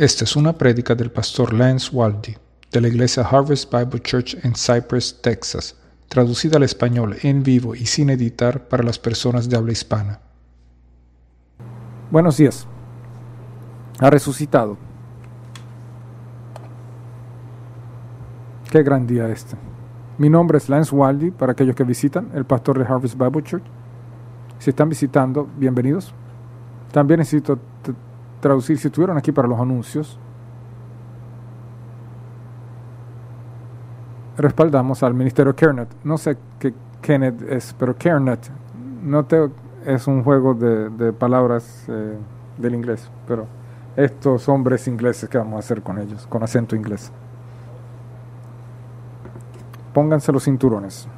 Esta es una prédica del pastor Lance Waldy de la iglesia Harvest Bible Church en Cypress, Texas, traducida al español en vivo y sin editar para las personas de habla hispana. Buenos días. Ha resucitado. Qué gran día este. Mi nombre es Lance Waldy, para aquellos que visitan, el pastor de Harvest Bible Church. Si están visitando, bienvenidos. También necesito traducir, si estuvieron aquí para los anuncios, respaldamos al ministerio CareNet. No sé qué Kenneth es, pero CareNet no te, es un juego de, palabras eh, del inglés, pero estos hombres ingleses, ¿qué vamos a hacer con ellos? Con acento inglés. Pónganse los cinturones.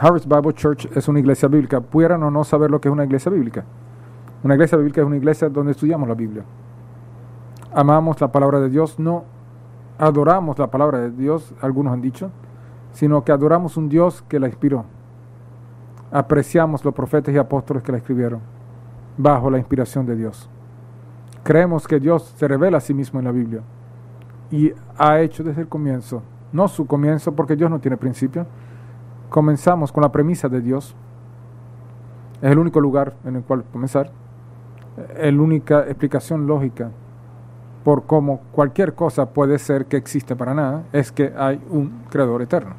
Harvest Bible Church es una iglesia bíblica. ¿Pudieran o no saber lo que es una iglesia bíblica? Una iglesia bíblica es una iglesia donde estudiamos la Biblia amamos la palabra de Dios, no adoramos la palabra de Dios, algunos han dicho, sino que adoramos un Dios que la inspiró. Apreciamos los profetas y apóstoles que la escribieron bajo la inspiración de Dios. Creemos que Dios se revela a sí mismo en la Biblia y ha hecho desde el comienzo, no su comienzo porque Dios no tiene principio, comenzamos con la premisa de Dios, es el único lugar en el cual comenzar, es la única explicación lógica por cómo cualquier cosa puede ser que existe para nada, es que hay un creador eterno.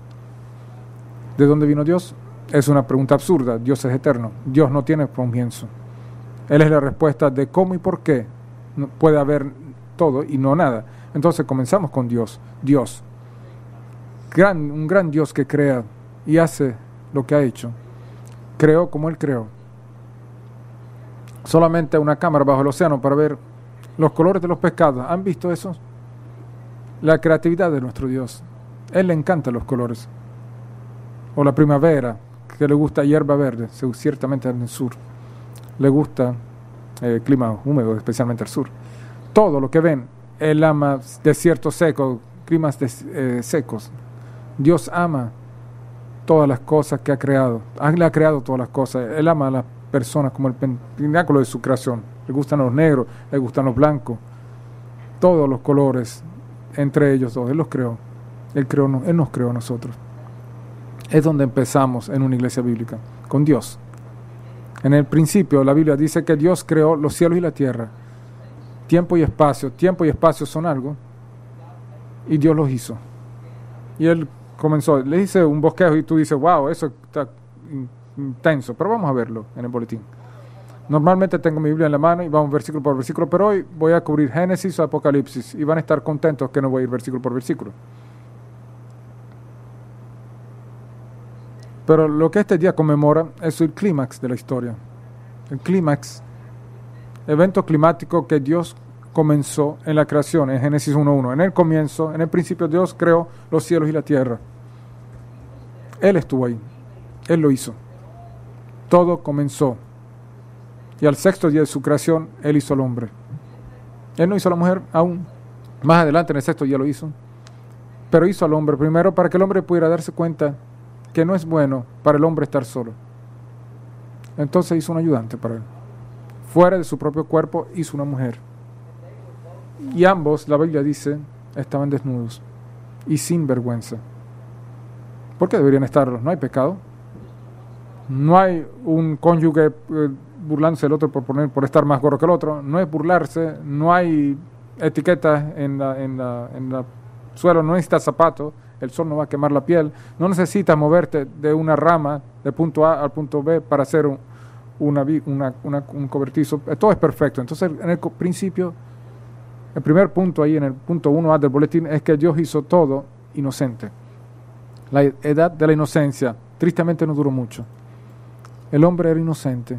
¿De dónde vino Dios? Es una pregunta absurda. Dios es eterno. Dios no tiene comienzo. Él es la respuesta de cómo y por qué puede haber todo y no nada. Entonces comenzamos con Dios. Dios. Un gran Dios que crea y hace lo que ha hecho. Creó como Él creó. Solamente una cámara bajo el océano para ver los colores de los pescados. ¿Han visto eso? La creatividad de nuestro Dios. Él le encanta los colores. O la primavera, que le gusta hierba verde, ciertamente en el sur. Le gusta eh, clima húmedo, especialmente al sur. Todo lo que ven, Él ama desiertos secos, climas eh, secos. Dios ama todas las cosas que ha creado. Él ha creado todas las cosas. Él ama a las personas como el pináculo de su creación le gustan los negros, le gustan los blancos, todos los colores, entre ellos dos, Él los creó, Él, creó, Él nos creó a nosotros. Es donde empezamos en una iglesia bíblica, con Dios. En el principio la Biblia dice que Dios creó los cielos y la tierra, tiempo y espacio, tiempo y espacio son algo, y Dios los hizo. Y Él comenzó, le hice un bosquejo y tú dices, wow, eso está intenso, pero vamos a verlo en el boletín. Normalmente tengo mi Biblia en la mano y vamos versículo por versículo, pero hoy voy a cubrir Génesis o Apocalipsis y van a estar contentos que no voy a ir versículo por versículo. Pero lo que este día conmemora es el clímax de la historia. El clímax, evento climático que Dios comenzó en la creación, en Génesis 1.1. En el comienzo, en el principio, Dios creó los cielos y la tierra. Él estuvo ahí. Él lo hizo. Todo comenzó y al sexto día de su creación, Él hizo al hombre. Él no hizo a la mujer aún. Más adelante, en el sexto día lo hizo. Pero hizo al hombre primero para que el hombre pudiera darse cuenta que no es bueno para el hombre estar solo. Entonces hizo un ayudante para él. Fuera de su propio cuerpo hizo una mujer. Y ambos, la Biblia dice, estaban desnudos y sin vergüenza. ¿Por qué deberían estarlo? No hay pecado. No hay un cónyuge eh, burlándose del otro por, poner, por estar más gordo que el otro, no es burlarse, no hay etiquetas en la, en la, en la suelo, no necesitas zapatos, el sol no va a quemar la piel, no necesitas moverte de una rama de punto A al punto B para hacer un, una, un cobertizo, todo es perfecto. Entonces, en el principio, el primer punto ahí, en el punto 1A del boletín, es que Dios hizo todo inocente. La edad de la inocencia, tristemente no duró mucho. El hombre era inocente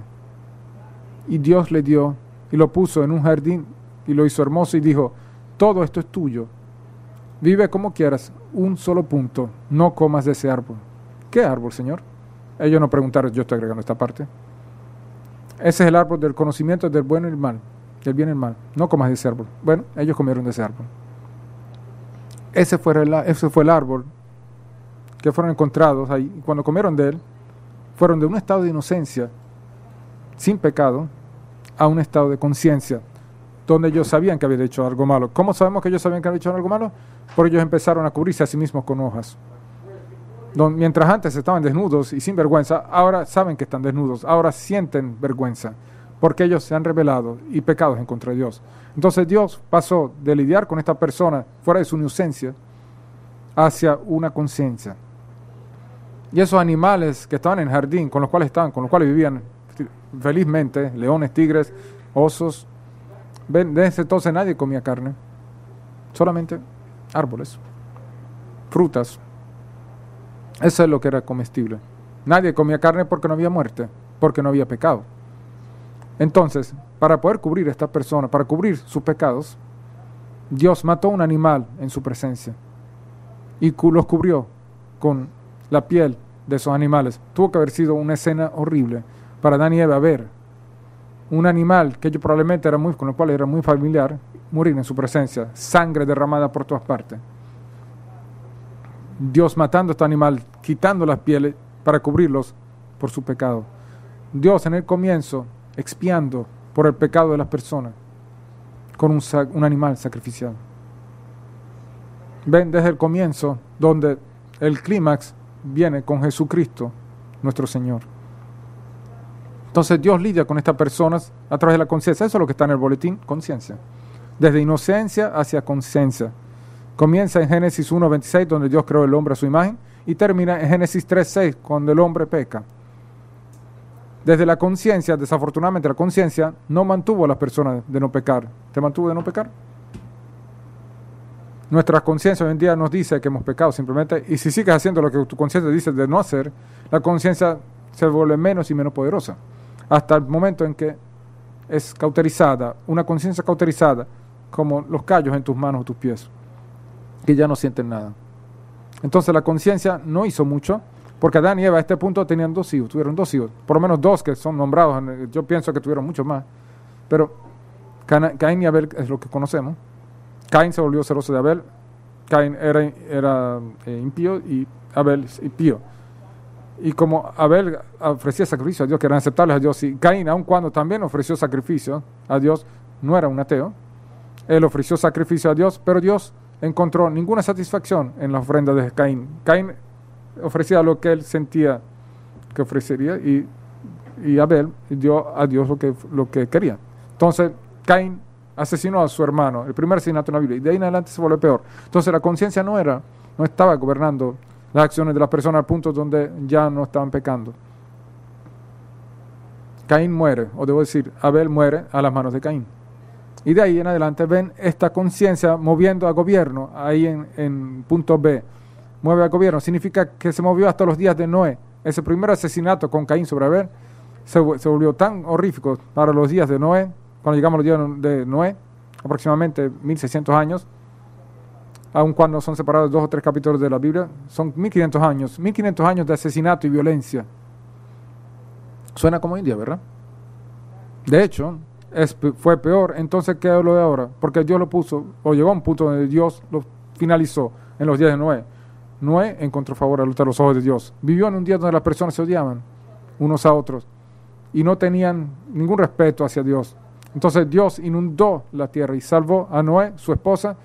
y Dios le dio y lo puso en un jardín y lo hizo hermoso y dijo, todo esto es tuyo. Vive como quieras, un solo punto, no comas de ese árbol. ¿Qué árbol, Señor? Ellos no preguntaron, yo estoy agregando esta parte. Ese es el árbol del conocimiento del bueno y el mal, del bien y el mal. No comas de ese árbol. Bueno, ellos comieron de ese árbol. Ese fue el, ese fue el árbol que fueron encontrados ahí. Cuando comieron de él, fueron de un estado de inocencia, sin pecado, a un estado de conciencia donde ellos sabían que habían hecho algo malo. ¿Cómo sabemos que ellos sabían que habían hecho algo malo? Porque ellos empezaron a cubrirse a sí mismos con hojas. mientras antes estaban desnudos y sin vergüenza, ahora saben que están desnudos, ahora sienten vergüenza, porque ellos se han rebelado y pecados en contra de Dios. Entonces Dios pasó de lidiar con esta persona fuera de su inocencia hacia una conciencia. Y esos animales que estaban en el jardín, con los cuales estaban, con los cuales vivían felizmente, leones, tigres, osos, desde entonces nadie comía carne, solamente árboles, frutas. Eso es lo que era comestible. Nadie comía carne porque no había muerte, porque no había pecado. Entonces, para poder cubrir a esta persona, para cubrir sus pecados, Dios mató un animal en su presencia y los cubrió con la piel de esos animales. Tuvo que haber sido una escena horrible para Dan y Eva ver un animal que ellos probablemente era muy, con el cual era muy familiar, morir en su presencia, sangre derramada por todas partes. Dios matando a este animal, quitando las pieles para cubrirlos por su pecado. Dios en el comienzo expiando por el pecado de las personas con un, un animal sacrificial. Ven desde el comienzo donde el clímax viene con Jesucristo, nuestro Señor. Entonces Dios lidia con estas personas a través de la conciencia. Eso es lo que está en el boletín, conciencia. Desde inocencia hacia conciencia. Comienza en Génesis 1.26, donde Dios creó el hombre a su imagen, y termina en Génesis 3.6, cuando el hombre peca. Desde la conciencia, desafortunadamente la conciencia no mantuvo a las personas de no pecar. ¿Te mantuvo de no pecar? Nuestra conciencia hoy en día nos dice que hemos pecado simplemente, y si sigues haciendo lo que tu conciencia dice de no hacer, la conciencia se vuelve menos y menos poderosa, hasta el momento en que es cauterizada, una conciencia cauterizada, como los callos en tus manos o tus pies, que ya no sienten nada. Entonces la conciencia no hizo mucho, porque Adán y Eva a este punto tenían dos hijos, tuvieron dos hijos, por lo menos dos que son nombrados, yo pienso que tuvieron muchos más, pero Caín y Abel es lo que conocemos. Caín se volvió celoso de Abel, Caín era, era eh, impío y Abel impío. Y como Abel ofrecía sacrificios a Dios que eran aceptables a Dios, y Caín, aun cuando también ofreció sacrificio a Dios, no era un ateo, él ofreció sacrificio a Dios, pero Dios encontró ninguna satisfacción en la ofrenda de Caín. Caín ofrecía lo que él sentía que ofrecería y, Abel dio a Dios lo que, lo que quería. Entonces, Caín asesinó a su hermano, el primer asesinato en la Biblia, y de ahí en adelante se vuelve peor. Entonces, la conciencia no era, no estaba gobernando las acciones de las personas al punto donde ya no estaban pecando. Caín muere, o debo decir, Abel muere a las manos de Caín. Y de ahí en adelante ven esta conciencia moviendo a gobierno, ahí en, en punto B mueve al gobierno, significa que se movió hasta los días de Noé. Ese primer asesinato con Caín sobre Abel se, volvió tan horrífico para los días de Noé, cuando llegamos a los días de Noé, aproximadamente 1600 años, aun cuando son separados dos o tres capítulos de la Biblia, son 1500 años, 1500 años de asesinato y violencia. Suena como India, ¿verdad? De hecho, es, fue peor entonces que lo de ahora, porque Dios lo puso, o llegó a un punto donde Dios lo finalizó en los días de Noé. Noé encontró favor a los ojos de Dios. Vivió en un día donde las personas se odiaban unos a otros y no tenían ningún respeto hacia Dios. Entonces Dios inundó la tierra y salvó a Noé, su esposa,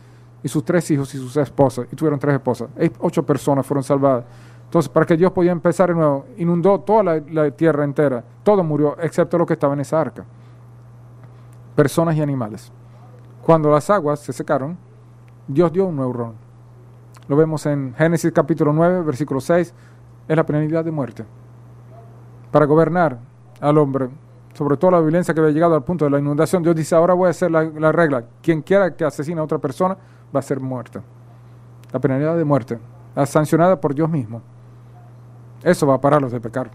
y sus tres hijos y sus esposas. Y tuvieron tres esposas. Ocho personas fueron salvadas. Entonces, para que Dios podía empezar de nuevo, inundó toda la, la tierra entera. Todo murió, excepto lo que estaba en esa arca. Personas y animales. Cuando las aguas se secaron, Dios dio un nuevo ron. Lo vemos en Génesis capítulo 9, versículo 6. Es la penalidad de muerte. Para gobernar al hombre, sobre todo la violencia que había llegado al punto de la inundación, Dios dice, ahora voy a hacer la, regla. Quien quiera que asesine a otra persona va a ser muerta. La penalidad de muerte, sancionada por Dios mismo. Eso va a pararlos de pecar.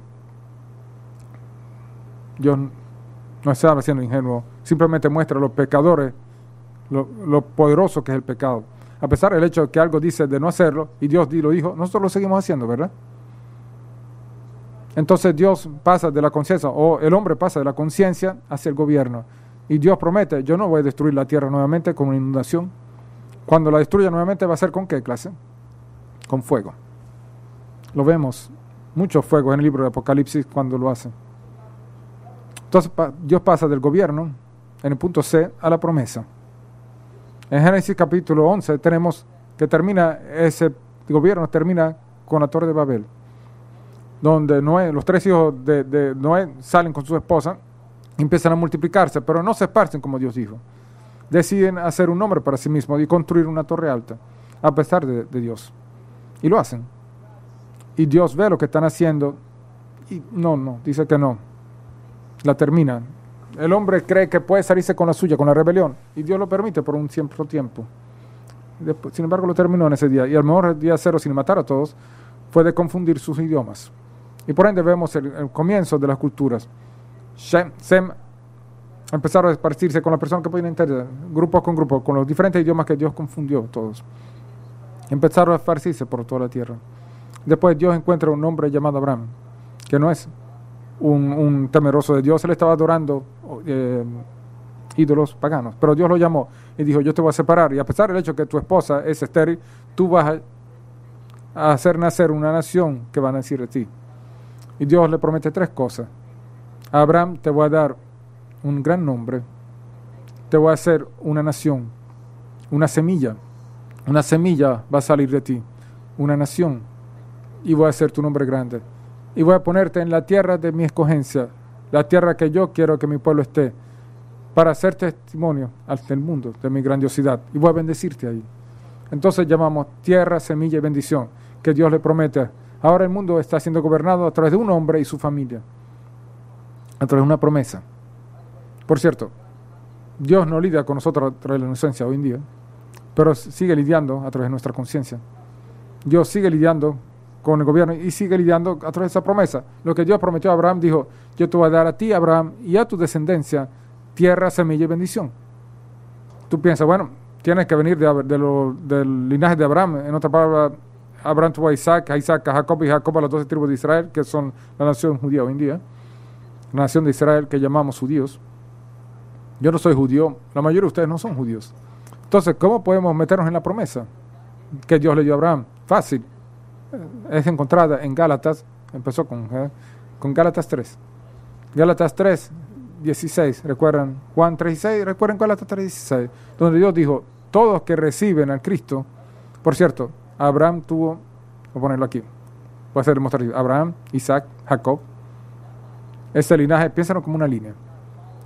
Dios no está haciendo ingenuo, simplemente muestra a los pecadores lo, lo poderoso que es el pecado a pesar del hecho de que algo dice de no hacerlo y Dios lo dijo, nosotros lo seguimos haciendo, ¿verdad? Entonces Dios pasa de la conciencia, o el hombre pasa de la conciencia hacia el gobierno. Y Dios promete, yo no voy a destruir la tierra nuevamente con una inundación. Cuando la destruya nuevamente va a ser con qué clase? Con fuego. Lo vemos, mucho fuego en el libro de Apocalipsis cuando lo hace. Entonces Dios pasa del gobierno en el punto C, a la promesa. En Génesis capítulo 11 tenemos que termina ese gobierno, termina con la Torre de Babel, donde Noé, los tres hijos de, de Noé salen con su esposa, empiezan a multiplicarse, pero no se esparcen como Dios dijo. Deciden hacer un nombre para sí mismos y construir una torre alta, a pesar de, Dios. Y lo hacen. Y Dios ve lo que están haciendo y no, no, dice que no. La termina. El hombre cree que puede salirse con la suya, con la rebelión, y Dios lo permite por un cierto tiempo. Sin embargo, lo terminó en ese día. Y al mejor día cero, sin matar a todos, fue de confundir sus idiomas. Y por ende vemos el, comienzo de las culturas. Sem empezaron a esparcirse con las personas que podían entender, grupo con grupo, con los diferentes idiomas que Dios confundió todos. Empezaron a esparcirse por toda la tierra. Después Dios encuentra un hombre llamado Abraham, que no es un, temeroso de Dios, él estaba adorando eh, ídolos paganos, pero Dios lo llamó y dijo, yo te voy a separar, y a pesar del hecho que tu esposa es estéril, tú vas a, hacer nacer una nación que van a decir de ti. Y Dios le promete tres cosas. Abraham te voy a dar un gran nombre, te voy a hacer una nación, una semilla, una semilla va a salir de ti, una nación, y voy a hacer tu nombre grande. Y voy a ponerte en la tierra de mi escogencia, la tierra que yo quiero que mi pueblo esté, para hacer testimonio ante el mundo de mi grandiosidad. Y voy a bendecirte ahí. Entonces llamamos tierra, semilla y bendición, que Dios le promete. Ahora el mundo está siendo gobernado a través de un hombre y su familia, a través de una promesa. Por cierto, Dios no lidia con nosotros a través de la inocencia hoy en día, pero sigue lidiando a través de nuestra conciencia. Dios sigue lidiando con el gobierno y sigue lidiando a través de esa promesa. Lo que Dios prometió a Abraham dijo, yo te voy a dar a ti, Abraham, y a tu descendencia tierra, semilla y bendición. Tú piensas, bueno, tienes que venir de, de lo, del linaje de Abraham. En otra palabra, Abraham tuvo a Isaac, a Isaac a Jacob y Jacob a las doce tribus de Israel, que son la nación judía hoy en día. La nación de Israel que llamamos judíos. Yo no soy judío, la mayoría de ustedes no son judíos. Entonces, ¿cómo podemos meternos en la promesa que Dios le dio a Abraham? Fácil. Es encontrada en Gálatas, empezó con, ¿eh? con Gálatas 3. Gálatas 3, 16, recuerdan Juan 3, 16, recuerdan Gálatas 3, 16, donde Dios dijo, todos que reciben al Cristo, por cierto, Abraham tuvo, voy a ponerlo aquí, voy a hacer demostrativo, Abraham, Isaac, Jacob, ese linaje, piénsalo como una línea.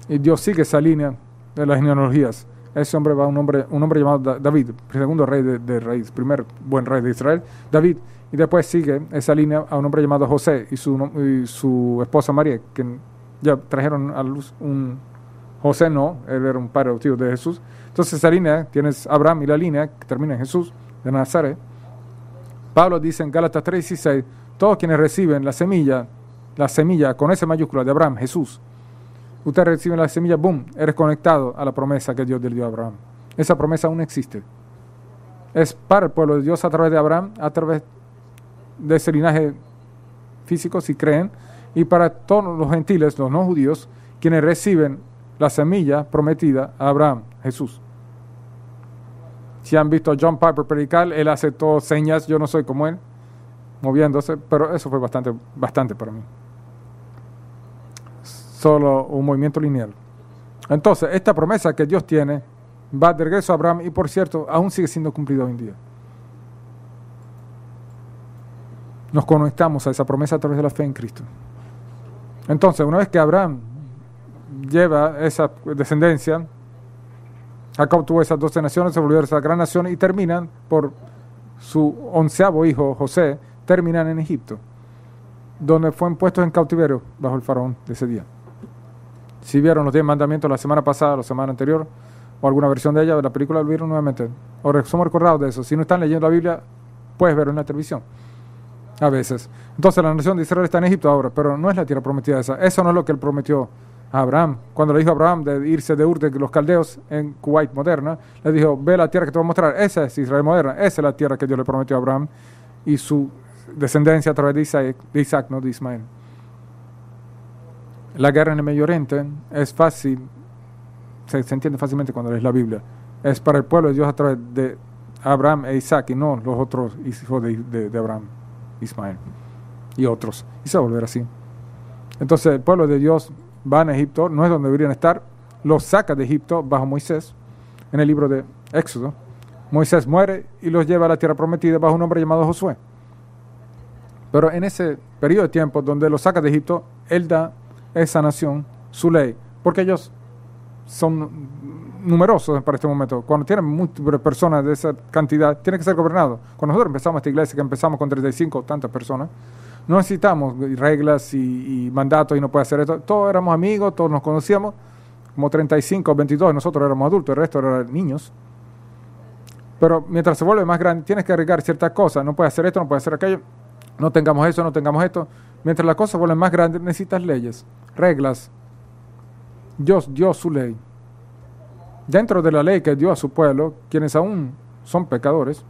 Y Dios sigue esa línea de las genealogías. Ese hombre va a un hombre, un hombre llamado David, segundo rey de, de primer buen rey de Israel, David. Y después sigue esa línea a un hombre llamado José y su, su esposa María, que ya trajeron a luz un José, no, él era un padre adoptivo de Jesús. Entonces esa línea, tienes Abraham y la línea que termina en Jesús de Nazaret. Pablo dice en Gálatas 3:16, todos quienes reciben la semilla, la semilla con esa mayúscula de Abraham, Jesús, usted recibe la semilla, boom, eres conectado a la promesa que Dios le dio a Abraham. Esa promesa aún existe. Es para el pueblo de Dios a través de Abraham, a través de ese linaje físico, si creen, y para todos los gentiles, los no judíos, quienes reciben la semilla prometida a Abraham, Jesús. Si han visto a John Piper predicar, él hace todas señas, yo no soy como él, moviéndose, pero eso fue bastante, bastante para mí solo un movimiento lineal. Entonces, esta promesa que Dios tiene va de regreso a Abraham y por cierto, aún sigue siendo cumplida hoy en día. Nos conectamos a esa promesa a través de la fe en Cristo. Entonces, una vez que Abraham lleva esa descendencia, Jacob tuvo esas doce naciones, se volvió a esa gran nación y terminan por su onceavo hijo, José, terminan en Egipto, donde fueron puestos en cautiverio bajo el faraón de ese día. Si vieron los 10 mandamientos la semana pasada, la semana anterior, o alguna versión de ella, de la película lo vieron nuevamente. O somos recordados de eso. Si no están leyendo la Biblia, puedes verlo en la televisión. A veces. Entonces la nación de Israel está en Egipto ahora, pero no es la tierra prometida esa. Eso no es lo que él prometió a Abraham. Cuando le dijo a Abraham de irse de Ur de los caldeos en Kuwait moderna, le dijo, ve la tierra que te voy a mostrar. Esa es Israel moderna. Esa es la tierra que Dios le prometió a Abraham y su descendencia a través de Isaac, de Isaac no de Ismael. La guerra en el Medio Oriente es fácil, se, entiende fácilmente cuando lees la Biblia. Es para el pueblo de Dios a través de Abraham e Isaac y no los otros hijos de, de, de Abraham, Ismael y otros. Y se va a volver así. Entonces el pueblo de Dios va a Egipto, no es donde deberían estar, los saca de Egipto bajo Moisés, en el libro de Éxodo. Moisés muere y los lleva a la tierra prometida bajo un hombre llamado Josué. Pero en ese periodo de tiempo donde los saca de Egipto, él da esa nación su ley, porque ellos son numerosos para este momento. Cuando tienen múltiples personas de esa cantidad, tiene que ser gobernado. Cuando nosotros empezamos esta iglesia, que empezamos con 35 o tantas personas, no necesitamos reglas y, mandatos y no puede hacer esto. Todos éramos amigos, todos nos conocíamos, como 35 o 22, nosotros éramos adultos, el resto eran niños. Pero mientras se vuelve más grande, tienes que agregar ciertas cosas. No puedes hacer esto, no puedes hacer aquello. No tengamos eso, no tengamos esto. Mientras las cosas vuelven más grandes, necesitas leyes, reglas. Dios dio su ley dentro de la ley que dio a su pueblo, quienes aún son pecadores,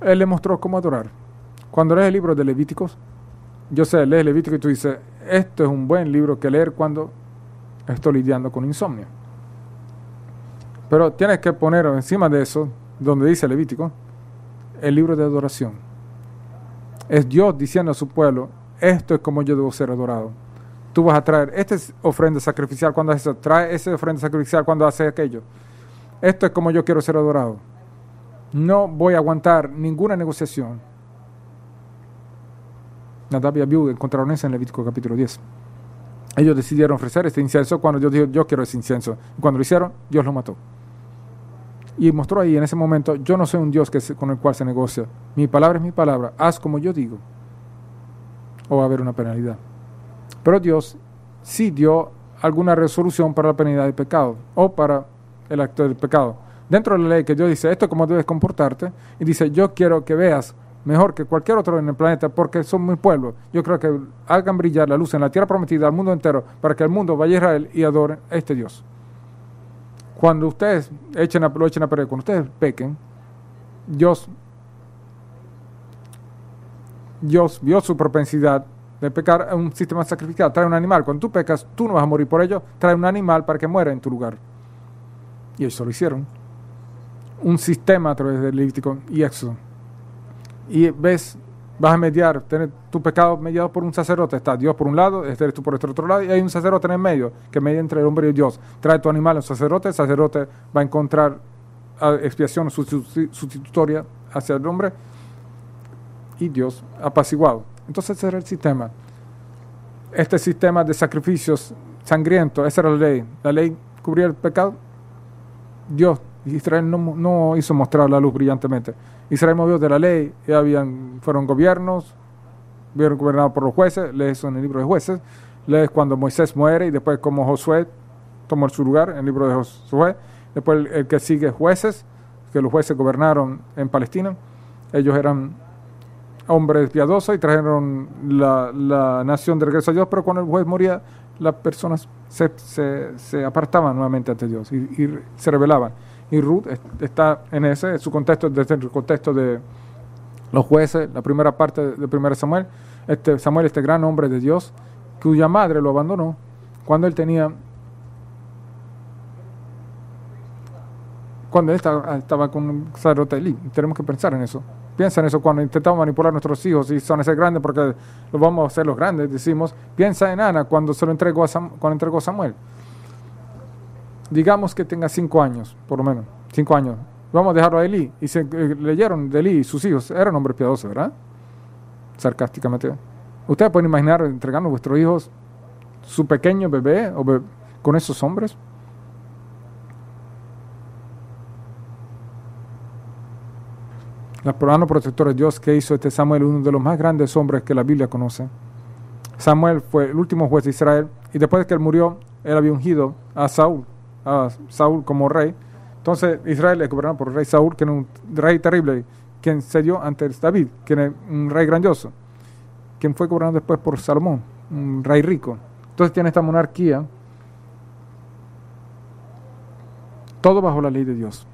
Él le mostró cómo adorar. Cuando lees el libro de Levíticos, yo sé, lees Levítico y tú dices, esto es un buen libro que leer cuando estoy lidiando con insomnio. Pero tienes que poner encima de eso, donde dice Levítico, el libro de adoración. Es Dios diciendo a su pueblo, esto es como yo debo ser adorado tú vas a traer, esta es ofrenda sacrificial cuando haces eso, trae esa ofrenda sacrificial cuando haces aquello. Esto es como yo quiero ser adorado. No voy a aguantar ninguna negociación. Nadab y Abiú encontraron eso en Levítico capítulo 10. Ellos decidieron ofrecer este incienso cuando Dios dijo, yo quiero ese incienso. Y cuando lo hicieron, Dios lo mató. Y mostró ahí en ese momento, yo no soy un Dios que con el cual se negocia. Mi palabra es mi palabra. Haz como yo digo. O va a haber una penalidad. Pero Dios sí dio alguna resolución para la penalidad del pecado o para el acto del pecado. Dentro de la ley que Dios dice, esto es como debes comportarte, y dice, yo quiero que veas mejor que cualquier otro en el planeta porque son mi pueblo. Yo creo que hagan brillar la luz en la tierra prometida al mundo entero para que el mundo vaya a Israel y adore a este Dios. Cuando ustedes echen a, lo echen a perder, cuando ustedes pequen, Dios, Dios vio su propensidad de pecar un sistema sacrificado, trae un animal. Cuando tú pecas, tú no vas a morir por ello, trae un animal para que muera en tu lugar. Y eso lo hicieron. Un sistema a través del Levítico y Éxodo. Y ves, vas a mediar, tener tu pecado mediado por un sacerdote. Está Dios por un lado, este eres tú por este otro lado, y hay un sacerdote en el medio que media entre el hombre y Dios. Trae tu animal al sacerdote, el sacerdote va a encontrar ah, expiación sustitutoria hacia el hombre y Dios apaciguado. Entonces ese era el sistema. Este sistema de sacrificios sangrientos, esa era la ley. La ley cubría el pecado. Dios, Israel no, no hizo mostrar la luz brillantemente. Israel movió de la ley, y habían, fueron gobiernos, fueron gobernados por los jueces, lees en el libro de jueces, lees cuando Moisés muere y después como Josué tomó su lugar en el libro de Josué, después el que sigue jueces, que los jueces gobernaron en Palestina, ellos eran hombres piadosos y trajeron la, nación de regreso a Dios, pero cuando el juez moría, las personas se, apartaban nuevamente ante Dios y, se rebelaban. Y Ruth está en ese, su contexto, desde el contexto de los jueces, la primera parte de 1 Samuel, este Samuel, este gran hombre de Dios, cuya madre lo abandonó cuando él tenía cuando él estaba, estaba con un sacerdote Eli. Tenemos que pensar en eso. Piensa en eso cuando intentamos manipular a nuestros hijos y son ese grandes porque los vamos a hacer los grandes, decimos. Piensa en Ana cuando se lo entregó, a cuando entregó Samuel. Digamos que tenga cinco años, por lo menos, cinco años. Vamos a dejarlo a Eli. Y se eh, leyeron de Eli y sus hijos. Eran hombres piadosos, ¿verdad? Sarcásticamente. Ustedes pueden imaginar entregando a vuestros hijos su pequeño bebé o con esos hombres. El programa protector de Dios que hizo este Samuel, uno de los más grandes hombres que la Biblia conoce. Samuel fue el último juez de Israel y después de que él murió, él había ungido a Saúl, a Saúl como rey. Entonces Israel es gobernado por el rey Saúl, que era un rey terrible, quien se ante David, quien es un rey grandioso, quien fue gobernado después por Salomón, un rey rico. Entonces tiene esta monarquía, todo bajo la ley de Dios.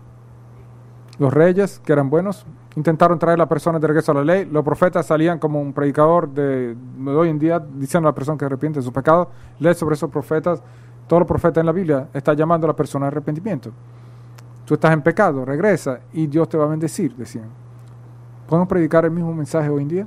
Los reyes, que eran buenos, intentaron traer a la persona de regreso a la ley. Los profetas salían como un predicador de, hoy en día diciendo a la persona que arrepiente de su pecado. Lee sobre esos profetas. Todo los profeta en la Biblia está llamando a la persona a arrepentimiento. Tú estás en pecado, regresa y Dios te va a bendecir, decían. ¿Podemos predicar el mismo mensaje hoy en día?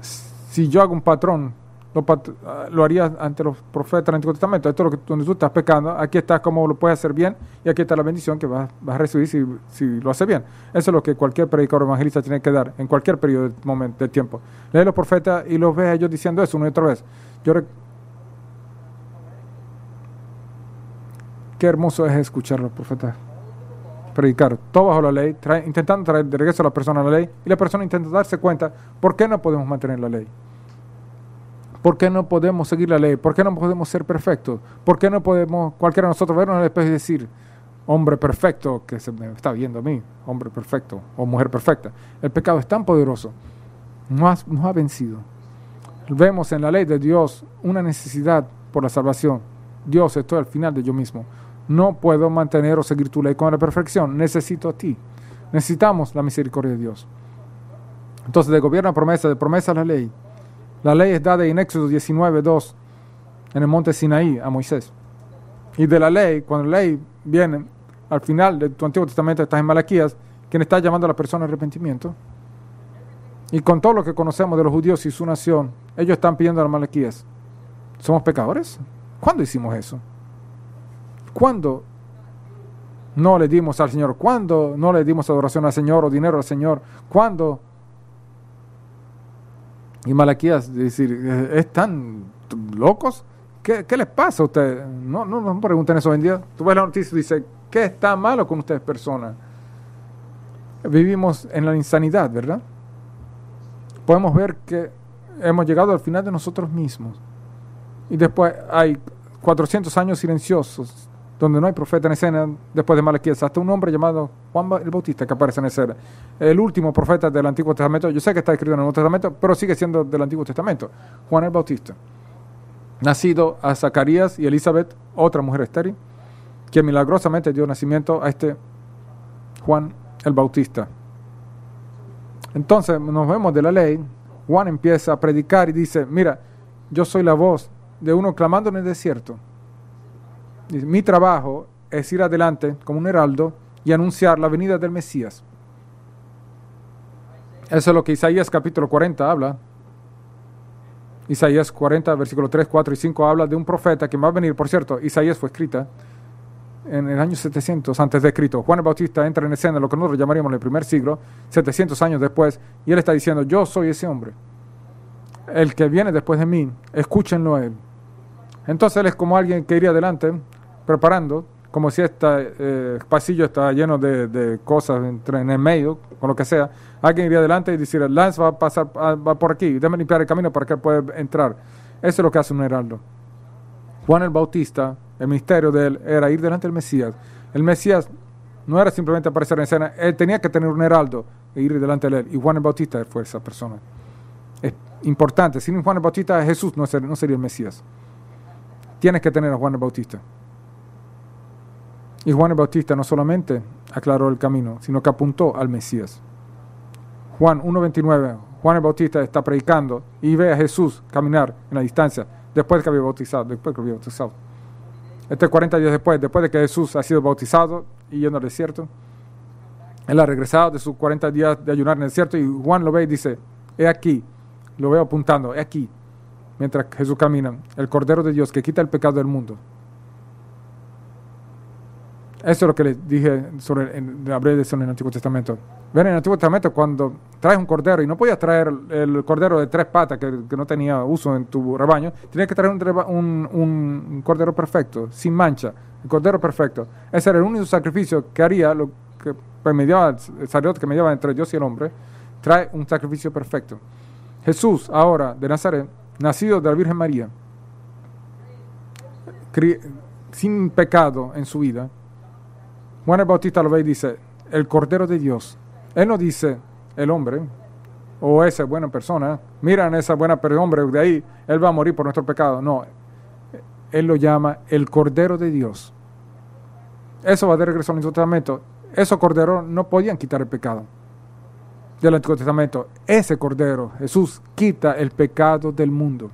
Si yo hago un patrón, lo, lo harías ante los profetas del Antiguo Testamento. Esto es lo que, donde tú estás pecando. Aquí está cómo lo puedes hacer bien y aquí está la bendición que vas, a recibir si, lo hace bien. Eso es lo que cualquier predicador evangelista tiene que dar en cualquier periodo de, tiempo. Lee los profetas y los ves a ellos diciendo eso una y otra vez. Yo Qué hermoso es escuchar a los profetas predicar todo bajo la ley, intentando traer de regreso a la persona a la ley, y la persona intenta darse cuenta por qué no podemos mantener la ley. ¿Por qué no podemos seguir la ley? ¿Por qué no podemos ser perfectos? ¿Por qué no podemos cualquiera de nosotros vernos en el espejo y decir, hombre perfecto que se me está viendo a mí, hombre perfecto o mujer perfecta? El pecado es tan poderoso, nos ha, nos ha vencido. Vemos en la ley de Dios una necesidad por la salvación. Dios, estoy al final de yo mismo. No puedo mantener o seguir tu ley con la perfección. Necesito a ti. Necesitamos la misericordia de Dios. Entonces, de gobierno a promesa, de promesa a la ley. La ley es dada en Éxodo 19, 2, en el monte Sinaí a Moisés. Y de la ley, cuando la ley viene al final de tu Antiguo Testamento, estás en Malaquías, quien está llamando a la persona al arrepentimiento. Y con todo lo que conocemos de los judíos y su nación, ellos están pidiendo a las Malaquías. ¿Somos pecadores? ¿Cuándo hicimos eso? ¿Cuándo no le dimos al Señor? ¿Cuándo no le dimos adoración al Señor o dinero al Señor? ¿Cuándo? Y Malaquías, decir, ¿están locos? ¿Qué, ¿Qué, les pasa a ustedes? No, no, no pregunten eso hoy en día. Tú ves la noticia y dices, ¿qué está malo con ustedes, personas? Vivimos en la insanidad, ¿verdad? Podemos ver que hemos llegado al final de nosotros mismos. Y después hay 400 años silenciosos donde no hay profeta en escena después de Malaquías, hasta un hombre llamado Juan el Bautista que aparece en escena. El último profeta del Antiguo Testamento, yo sé que está escrito en el Nuevo Testamento, pero sigue siendo del Antiguo Testamento, Juan el Bautista. Nacido a Zacarías y Elizabeth, otra mujer estéril, quien milagrosamente dio nacimiento a este Juan el Bautista. Entonces nos vemos de la ley, Juan empieza a predicar y dice, mira, yo soy la voz de uno clamando en el desierto mi trabajo es ir adelante como un heraldo y anunciar la venida del Mesías. Eso es lo que Isaías capítulo 40 habla. Isaías 40, versículo 3, 4 y 5 habla de un profeta que va a venir. Por cierto, Isaías fue escrita en el año 700 antes de Cristo. Juan el Bautista entra en escena, lo que nosotros llamaríamos el primer siglo, 700 años después, y él está diciendo, yo soy ese hombre. El que viene después de mí, escúchenlo a él. Entonces él es como alguien que iría adelante preparando, como si este pasillo está lleno de, cosas en el medio, con lo que sea, alguien iría adelante y decir, Lance va a pasar va por aquí, déjame limpiar el camino para que pueda entrar. Eso es lo que hace un heraldo. Juan el Bautista, el ministerio de él era ir delante del Mesías. El Mesías no era simplemente aparecer en escena, él tenía que tener un heraldo e ir delante de él. Y Juan el Bautista fue esa persona. Es importante, sin Juan el Bautista Jesús no sería, no sería el Mesías. Tienes que tener a Juan el Bautista. Y Juan el Bautista no solamente aclaró el camino, sino que apuntó al Mesías. Juan 1.29, Juan el Bautista está predicando y ve a Jesús caminar en la distancia después de que había bautizado, después que había bautizado. Este 40 días después, después de que Jesús ha sido bautizado y yendo al desierto, él ha regresado de sus 40 días de ayunar en el desierto y Juan lo ve y dice, he aquí, lo veo apuntando, he aquí, mientras Jesús camina, el Cordero de Dios que quita el pecado del mundo. Eso es lo que les dije sobre eso en el Antiguo Testamento. Ven en el Antiguo Testamento cuando traes un cordero y no podías traer el cordero de tres patas que, no tenía uso en tu rebaño, tenías que traer un, un, cordero perfecto, sin mancha, el cordero perfecto. Ese era el único sacrificio que haría lo que mediaba, el sacerdote que mediaba entre Dios y el hombre, trae un sacrificio perfecto. Jesús, ahora de Nazaret, nacido de la Virgen María, sin pecado en su vida, Juan el Bautista lo ve y dice, el Cordero de Dios. Él no dice el hombre o esa buena persona. Miran esa buena persona, de ahí él va a morir por nuestro pecado. No, él lo llama el Cordero de Dios. Eso va de regreso al Antiguo Testamento. Esos corderos no podían quitar el pecado del Antiguo Testamento. Ese Cordero, Jesús, quita el pecado del mundo.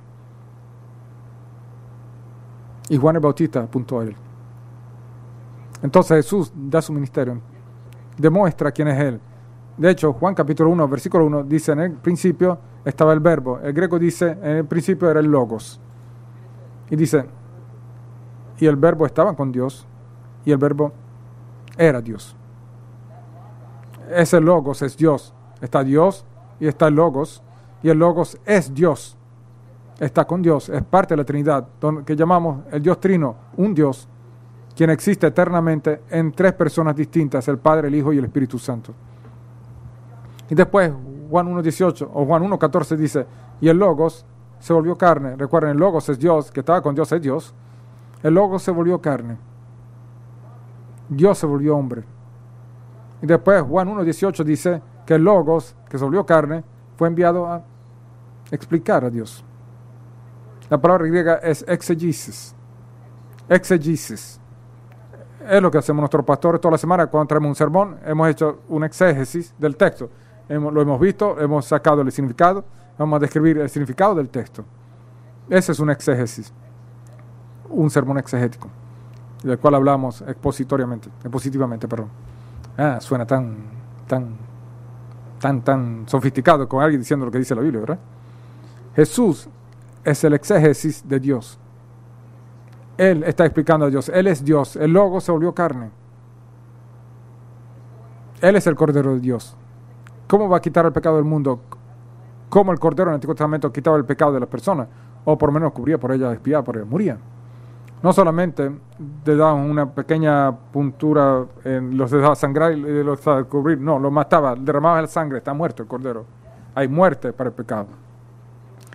Y Juan el Bautista apuntó a él. Entonces Jesús da su ministerio, demuestra quién es Él. De hecho, Juan capítulo 1, versículo 1 dice, en el principio estaba el verbo. El griego dice, en el principio era el logos. Y dice, y el verbo estaba con Dios, y el verbo era Dios. Ese logos es Dios. Está Dios y está el logos, y el logos es Dios. Está con Dios, es parte de la Trinidad, que llamamos el Dios Trino, un Dios, quien existe eternamente en tres personas distintas, el Padre, el Hijo y el Espíritu Santo. Y después Juan 1.18 o Juan 1.14 dice, y el Logos se volvió carne. Recuerden, el Logos es Dios, que estaba con Dios es Dios. El Logos se volvió carne. Dios se volvió hombre. Y después Juan 1.18 dice que el Logos, que se volvió carne, fue enviado a explicar a Dios. La palabra griega es exegesis. Exegesis. Es lo que hacemos nuestros pastores toda la semana cuando traemos un sermón. Hemos hecho un exégesis del texto lo hemos visto, hemos sacado el significado, vamos a describir el significado del texto. Ese es un exégesis, un sermón exegético, del cual hablamos expositoriamente, expositivamente, perdón. Ah, suena tan, tan, tan, tan sofisticado con alguien diciendo lo que dice la Biblia, ¿verdad? Jesús es el exégesis de Dios. Él está explicando a Dios. Él es Dios. El logo se volvió carne. Él es el Cordero de Dios. ¿Cómo va a quitar el pecado del mundo? ¿Cómo el Cordero en el Antiguo Testamento quitaba el pecado de las personas? O por lo menos cubría por ella, espiaba por ella, moría. No solamente le daban una pequeña puntura, en los dejaba sangrar y los dejaba cubrir, no, lo mataba, derramaba la sangre, está muerto el Cordero. Hay muerte para el pecado.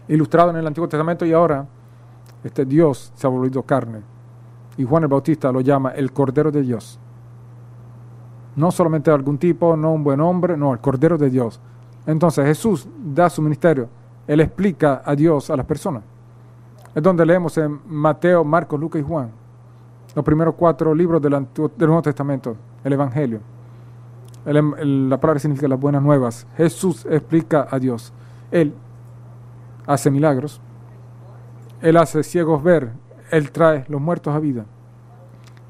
Ilustrado en el Antiguo Testamento y ahora este Dios se ha volvido carne. Y Juan el Bautista lo llama el Cordero de Dios. No solamente algún tipo, no un buen hombre, no, el Cordero de Dios. Entonces Jesús da su ministerio. Él explica a Dios a las personas. Es donde leemos en Mateo, Marcos, Lucas y Juan. Los primeros cuatro libros del, Nuevo Testamento, el Evangelio. la palabra significa las buenas nuevas. Jesús explica a Dios. Él hace milagros. Él hace ciegos ver. Él trae los muertos a vida.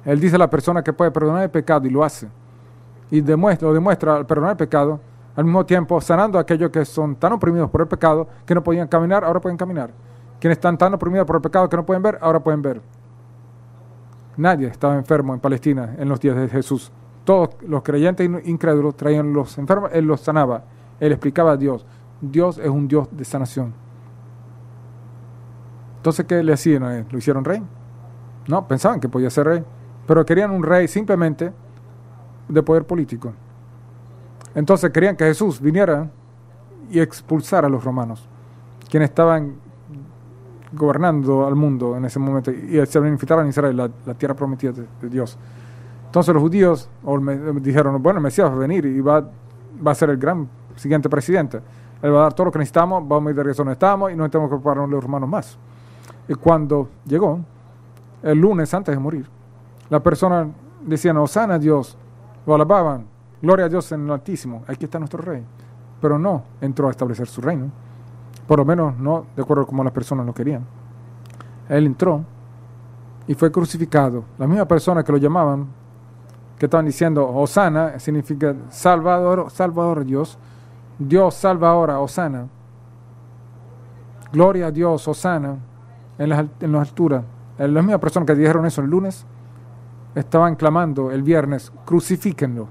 Él dice a la persona que puede perdonar el pecado y lo hace y demuestra, lo demuestra al perdonar el pecado, al mismo tiempo sanando a aquellos que son tan oprimidos por el pecado que no podían caminar, ahora pueden caminar. Quienes están tan oprimidos por el pecado que no pueden ver, ahora pueden ver. Nadie estaba enfermo en Palestina en los días de Jesús. Todos los creyentes incrédulos traían los enfermos, Él los sanaba. Él explicaba a Dios. Dios es un Dios de sanación. Entonces, ¿qué le hacían él? ¿Lo hicieron rey? No, pensaban que podía ser rey. Pero querían un rey simplemente de poder político. Entonces querían que Jesús viniera y expulsara a los romanos, quienes estaban gobernando al mundo en ese momento y se invitaron a Israel, la, la tierra prometida de, Dios. Entonces los judíos dijeron, bueno, el Mesías va a venir y va, a ser el gran siguiente presidente. Él va a dar todo lo que necesitamos, vamos a ir de regreso donde estamos y no tenemos que prepararnos los romanos más. Y cuando llegó, el lunes antes de morir, la persona decía, no, sana a Dios, lo alababan, gloria a Dios en el Altísimo, aquí está nuestro rey. Pero no entró a establecer su reino, por lo menos no de acuerdo como las personas lo querían. Él entró y fue crucificado. La misma persona que lo llamaban, que estaban diciendo Osana, significa Salvador, Salvador Dios. Dios salva ahora, Osana. Gloria a Dios, Osana, en las, en las alturas. La misma persona que dijeron eso el lunes, estaban clamando el viernes, crucifíquenlo.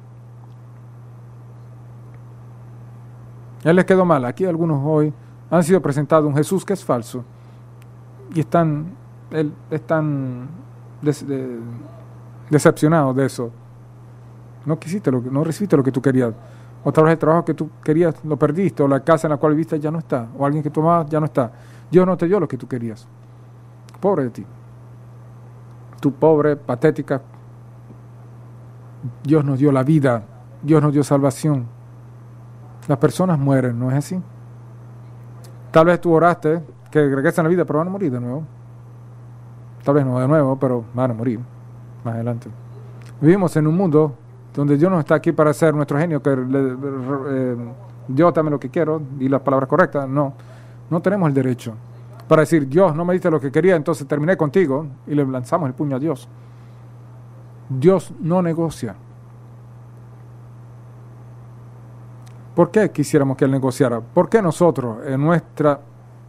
Él les quedó mal. Aquí algunos hoy han sido presentados un Jesús que es falso y están, están decepcionados de eso. No quisiste lo que, no recibiste lo que tú querías. Otra vez el trabajo que tú querías lo perdiste, o la casa en la cual viviste ya no está, o alguien que tú amabas ya no está. Dios no te dio lo que tú querías. Pobre de ti tu pobre, patética. Dios nos dio la vida, Dios nos dio salvación. Las personas mueren, ¿no es así? Tal vez tú oraste que regresen a la vida, pero van a morir de nuevo. Tal vez no de nuevo, pero van a morir más adelante. Vivimos en un mundo donde Dios no está aquí para ser nuestro genio, que eh, Dios dame lo que quiero y las palabras correctas. No, no tenemos el derecho para decir, Dios no me diste lo que quería, entonces terminé contigo y le lanzamos el puño a Dios. Dios no negocia. ¿Por qué quisiéramos que Él negociara? ¿Por qué nosotros, en nuestros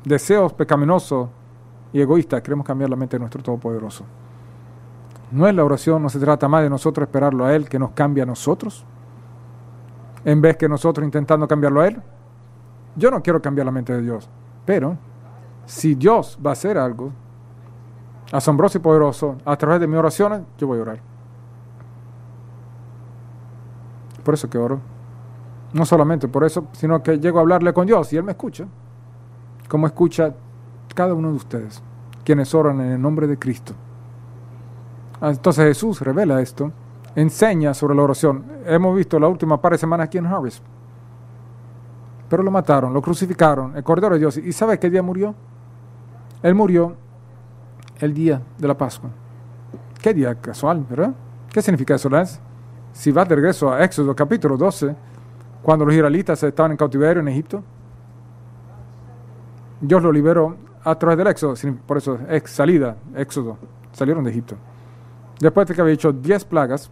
deseos pecaminosos y egoístas, queremos cambiar la mente de nuestro Todopoderoso? ¿No es la oración, no se trata más de nosotros esperarlo a Él que nos cambie a nosotros? En vez que nosotros intentando cambiarlo a Él. Yo no quiero cambiar la mente de Dios, pero si Dios va a hacer algo asombroso y poderoso a través de mis oraciones, yo voy a orar. Por eso que oro. No solamente por eso, sino que llego a hablarle con Dios y Él me escucha, como escucha cada uno de ustedes, quienes oran en el nombre de Cristo. Entonces Jesús revela esto, enseña sobre la oración. Hemos visto la última par de semanas aquí en Harvest. Pero lo mataron, lo crucificaron, el Cordero de Dios. ¿Y sabe qué día murió? Él murió el día de la Pascua. Qué día casual, ¿verdad? ¿Qué significa eso? Si va de regreso a Éxodo capítulo 12, cuando los israelitas estaban en cautiverio en Egipto, Dios lo liberó a través del Éxodo, por eso salida, Éxodo, salieron de Egipto. Después de que había hecho diez plagas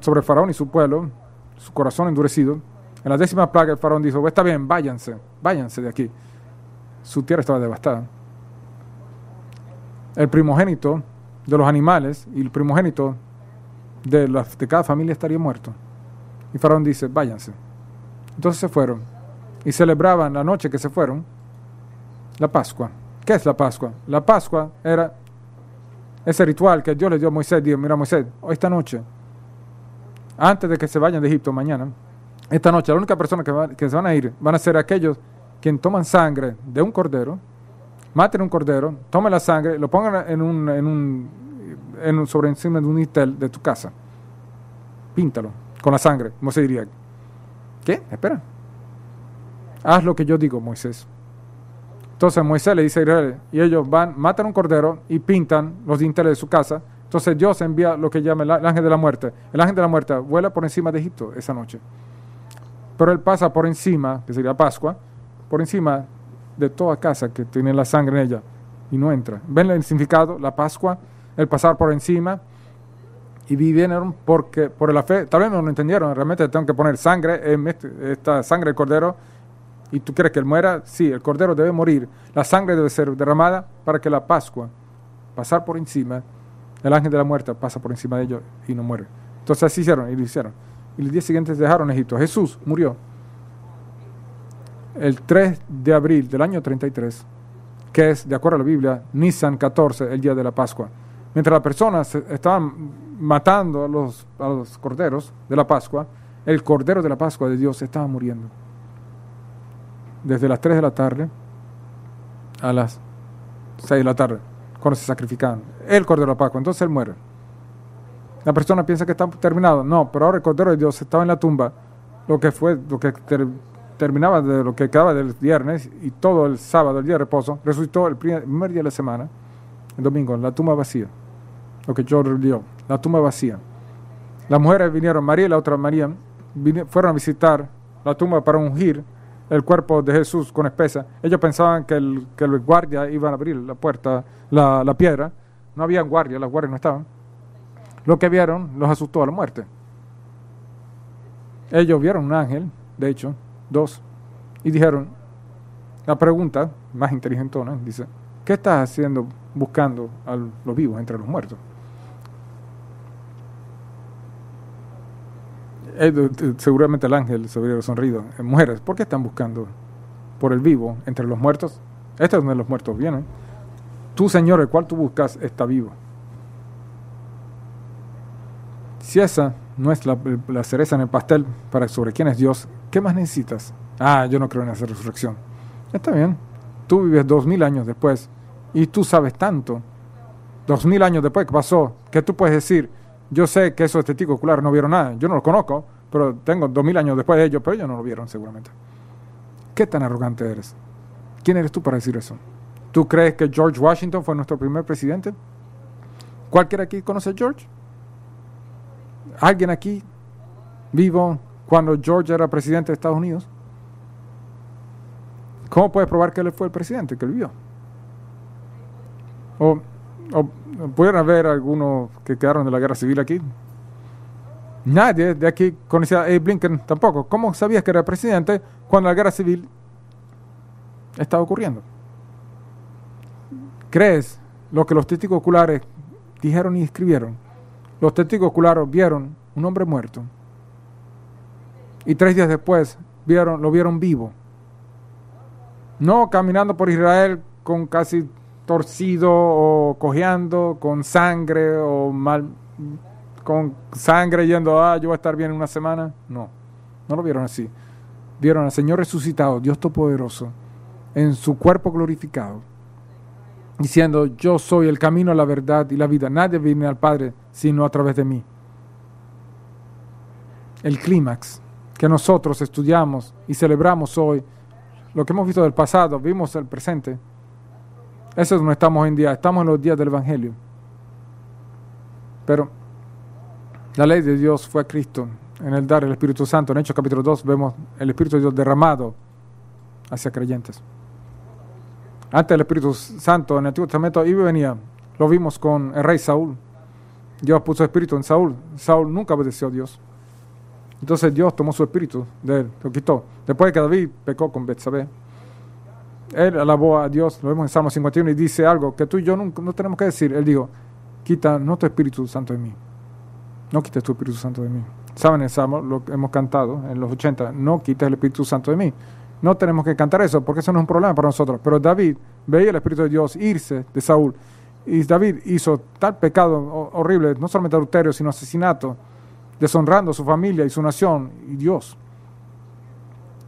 sobre Faraón y su pueblo, su corazón endurecido, en la décima plaga el Faraón dijo, está bien, váyanse, váyanse de aquí. Su tierra estaba devastada. El primogénito de los animales y el primogénito de, de cada familia estaría muerto. Y Faraón dice, váyanse. Entonces se fueron y celebraban la noche que se fueron la Pascua. ¿Qué es la Pascua? La Pascua era ese ritual que Dios le dio a Moisés. Dijo, mira Moisés, esta noche, antes de que se vayan de Egipto mañana, esta noche la única persona que, que se van a ir van a ser aquellos quienes toman sangre de un cordero, maten un cordero, tomen la sangre, lo pongan en un, en un, sobre encima de un istel de tu casa. Píntalo con la sangre. Moisés diría, ¿qué? Espera. Haz lo que yo digo, Moisés. Entonces Moisés le dice a Israel, y ellos van, matan un cordero y pintan los dinteles de su casa. Entonces Dios envía lo que llama el ángel de la muerte. El ángel de la muerte vuela por encima de Egipto esa noche. Pero él pasa por encima, que sería Pascua, por encima de toda casa que tiene la sangre en ella y no entra. ¿Ven el significado? La Pascua, el pasar por encima, y vinieron porque por la fe, tal vez no lo entendieron, realmente tengo que poner sangre en este, esta sangre del cordero y tú quieres que él muera, sí, el cordero debe morir, la sangre debe ser derramada para que la Pascua pasar por encima, el ángel de la muerte pasa por encima de ellos y no muere. Entonces así hicieron y lo hicieron. Y los días siguientes dejaron Egipto. Jesús murió el 3 de abril del año 33, que es, de acuerdo a la Biblia, Nisan 14, el día de la Pascua. Mientras las personas estaban matando a los, a los corderos de la Pascua, el cordero de la Pascua de Dios estaba muriendo. Desde las 3 de la tarde a las 6 de la tarde, cuando se sacrificaban. El cordero de la Pascua, entonces él muere. La persona piensa que está terminado. No, pero ahora el cordero de Dios estaba en la tumba, lo que fue, lo que terminaba de lo que quedaba del viernes y todo el sábado, el día de reposo, resucitó el primer día de la semana, el domingo, la tumba vacía lo que George dio, la tumba vacía. Las mujeres vinieron, María y la otra María, fueron a visitar la tumba para ungir el cuerpo de Jesús con espesa. Ellos pensaban que el, que guardia iba a abrir la puerta, la, la piedra. No había guardia, las guardias no estaban. Lo que vieron los asustó a la muerte. Ellos vieron un ángel, de hecho, dos, y dijeron, la pregunta más inteligentona, dice, ¿qué estás haciendo buscando a los vivos entre los muertos? Eh, seguramente el ángel se hubiera sonrido. Eh, mujeres, ¿por qué están buscando por el vivo entre los muertos? Este es donde los muertos vienen. Tú, Señor, el cual tú buscas, está vivo. Si esa no es la, la, cereza en el pastel para sobre quién es Dios, ¿qué más necesitas? Ah, yo no creo en esa resurrección. Está bien. Tú vives dos mil años después y tú sabes tanto. Dos mil años después que pasó, que tú puedes decir, yo sé que esos testigos oculares no vieron nada. Yo no los conozco, pero tengo dos mil años después de ellos, pero ellos no lo vieron seguramente. ¿Qué tan arrogante eres? ¿Quién eres tú para decir eso? ¿Tú crees que George Washington fue nuestro primer presidente? ¿Cualquiera aquí conoce a George? ¿Alguien aquí vivo cuando George era presidente de Estados Unidos? ¿Cómo puedes probar que él fue el presidente, que él vivió? O, haber algunos que quedaron de la guerra civil aquí. Nadie de aquí conocía a Abe Lincoln tampoco. ¿Cómo sabías que era presidente cuando la guerra civil estaba ocurriendo? ¿Crees lo que los testigos oculares dijeron y escribieron? Los testigos oculares vieron un hombre muerto. Y tres días después vieron, lo vieron vivo. No caminando por Israel con casi torcido o cojeando, con sangre o mal, con sangre yendo, ah, yo voy a estar bien en una semana. No, no lo vieron así. Vieron al Señor resucitado, Dios Todopoderoso, en su cuerpo glorificado, diciendo, yo soy el camino, la verdad y la vida. Nadie viene al Padre sino a través de mí. El clímax que nosotros estudiamos y celebramos hoy, lo que hemos visto del pasado, vimos el presente. Eso es donde estamos hoy en día, estamos en los días del Evangelio. Pero la ley de Dios fue Cristo en el dar el Espíritu Santo. En Hechos capítulo 2 vemos el Espíritu de Dios derramado hacia creyentes. Antes el Espíritu Santo en el Antiguo Testamento iba y venía. Lo vimos con el rey Saúl. Dios puso espíritu en Saúl. Saúl nunca obedeció a Dios. Entonces Dios tomó su espíritu de él, lo quitó. Después de que David pecó con Betsabé, él alabó a Dios, lo vemos en Salmo 51 y dice algo que tú y yo no, no tenemos que decir. Él dijo, quita no tu Espíritu Santo de mí. No quites tu Espíritu Santo de mí. Saben el Salmo, lo que hemos cantado en los 80, no quites el Espíritu Santo de mí. No tenemos que cantar eso porque eso no es un problema para nosotros. Pero David veía el Espíritu de Dios irse de Saúl. Y David hizo tal pecado horrible, no solamente adulterio, sino asesinato, deshonrando a su familia y su nación y Dios.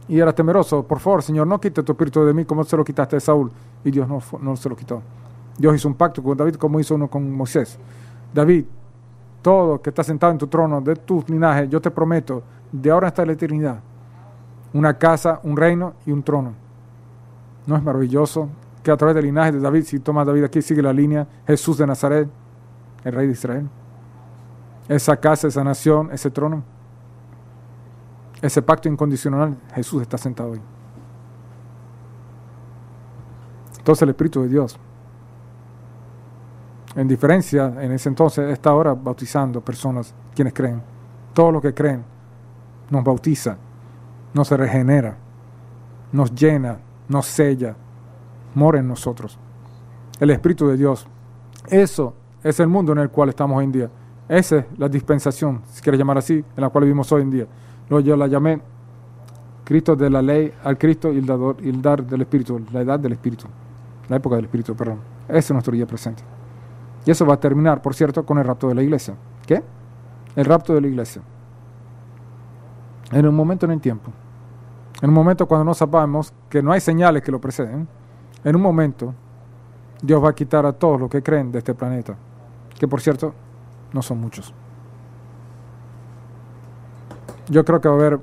Y era temeroso, por favor, Señor, no quite tu espíritu de mí como se lo quitaste de Saúl. Y Dios no, no se lo quitó. Dios hizo un pacto con David como hizo uno con Moisés. David, todo que está sentado en tu trono, de tu linaje, yo te prometo, de ahora hasta la eternidad, una casa, un reino y un trono. ¿No es maravilloso que a través del linaje de David, si toma David aquí, sigue la línea, Jesús de Nazaret, el rey de Israel? esa casa, esa nación, ese trono, ese pacto incondicional, Jesús está sentado ahí. Entonces el Espíritu de Dios, en diferencia, en ese entonces, está ahora bautizando personas quienes creen. Todos los que creen nos bautiza, nos regenera, nos llena, nos sella, mora en nosotros. El Espíritu de Dios. Eso es el mundo en el cual estamos hoy en día. Esa es la dispensación, si quiere llamar así, en la cual vivimos hoy en día. yo la llamé Cristo de la ley al Cristo y el, y el dar del Espíritu, la edad del Espíritu, la época del Espíritu, perdón. Ese es nuestro día presente. Y eso va a terminar, por cierto, con el rapto de la iglesia. ¿Qué? El rapto de la iglesia. En un momento en el tiempo. En un momento cuando no sabemos que no hay señales que lo preceden. En un momento, Dios va a quitar a todos los que creen de este planeta. Que por cierto, no son muchos. Yo creo que va a haber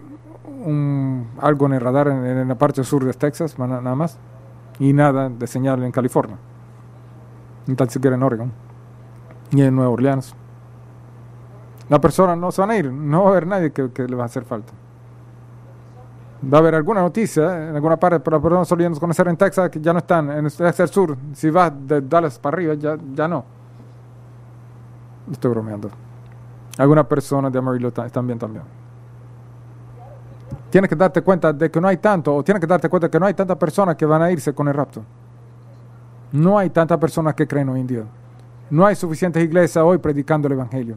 algo en el radar en, la parte sur de Texas, nada más, y nada de señal en California, ni tan siquiera en Oregon, ni en Nueva Orleans. La persona no se van a ir, no va a haber nadie que, le va a hacer falta. Va a haber alguna noticia en alguna parte, pero las personas solían conocer en Texas que ya no están, en Texas Sur, si vas de Dallas para arriba, ya, ya no. Estoy bromeando. Algunas personas de Amarillo también también. Tienes que darte cuenta de que no hay tanto, o tienes que darte cuenta de que no hay tantas personas que van a irse con el rapto. No hay tantas personas que creen hoy en día. No hay suficientes iglesias hoy predicando el Evangelio.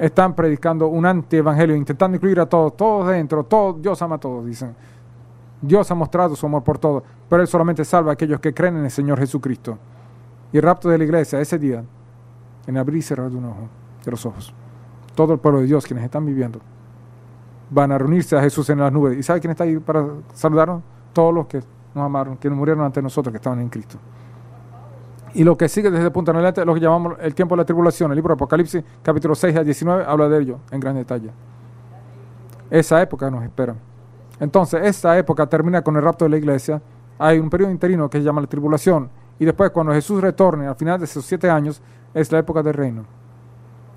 Están predicando un anti-evangelio, intentando incluir a todos, todos dentro, todos, Dios ama a todos, dicen. Dios ha mostrado su amor por todos, pero Él solamente salva a aquellos que creen en el Señor Jesucristo. Y el rapto de la iglesia, ese día, en abrir y cerrar de un ojo, de los ojos. Todo el pueblo de Dios, quienes están viviendo, van a reunirse a Jesús en las nubes. ¿Y sabe quién está ahí para saludarnos? Todos los que nos amaron, quienes murieron ante nosotros, que estaban en Cristo. Y lo que sigue desde en adelante es lo que llamamos el tiempo de la tribulación. El libro de Apocalipsis, capítulo 6 a 19, habla de ello en gran detalle. Esa época nos espera. Entonces, esa época termina con el rapto de la iglesia. Hay un periodo interino que se llama la tribulación. Y después, cuando Jesús retorne, al final de esos siete años, es la época del reino.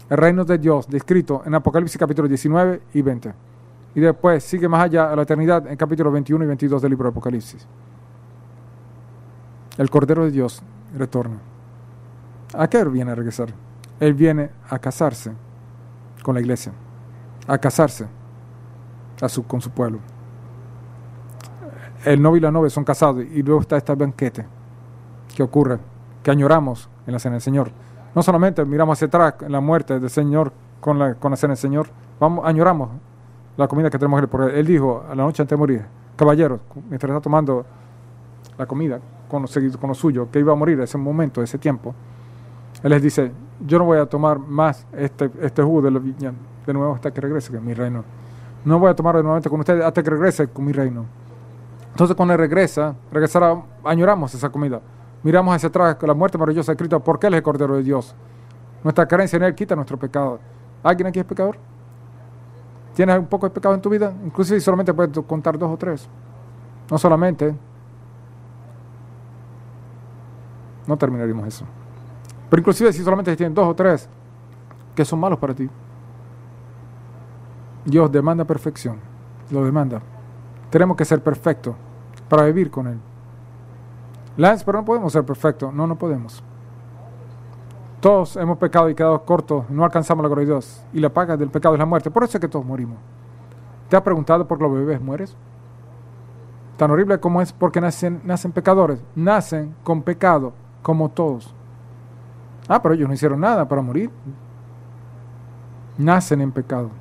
El reino de Dios, descrito en Apocalipsis capítulo 19 y 20. Y después sigue más allá a la eternidad en capítulo 21 y 22 del libro de Apocalipsis. El Cordero de Dios retorna. ¿A qué viene a regresar? Él viene a casarse con la iglesia, a casarse a su, con su pueblo. El novio y la novia son casados y luego está este banquete que ocurre, que añoramos en la cena del Señor. No solamente miramos hacia atrás en la muerte del Señor con la, con la cena del Señor, vamos, añoramos la comida que tenemos él, porque él dijo a la noche antes de morir, caballeros, mientras está tomando la comida con con los suyos, que iba a morir ese momento, ese tiempo, él les dice, yo no voy a tomar más este, este jugo de la viña de nuevo hasta que regrese mi reino. No voy a tomarlo de nuevamente con ustedes hasta que regrese con mi reino. Entonces cuando él regresa, regresará, añoramos esa comida. Miramos hacia atrás la muerte maravillosa de Cristo, porque Él es el Cordero de Dios. Nuestra carencia en Él quita nuestro pecado. ¿Alguien aquí es pecador? ¿Tienes un poco de pecado en tu vida? Inclusive solamente puedes contar dos o tres. No solamente. No terminaríamos eso. Pero inclusive si solamente tienes dos o tres que son malos para ti. Dios demanda perfección. Lo demanda. Tenemos que ser perfectos para vivir con Él. Lance, pero no podemos ser perfectos. No, no podemos. Todos hemos pecado y quedado cortos, no alcanzamos la gloria de Dios. Y la paga del pecado es la muerte. Por eso es que todos morimos. ¿Te has preguntado por qué los bebés mueres? Tan horrible como es porque nacen, nacen pecadores. Nacen con pecado, como todos. Ah, pero ellos no hicieron nada para morir. Nacen en pecado.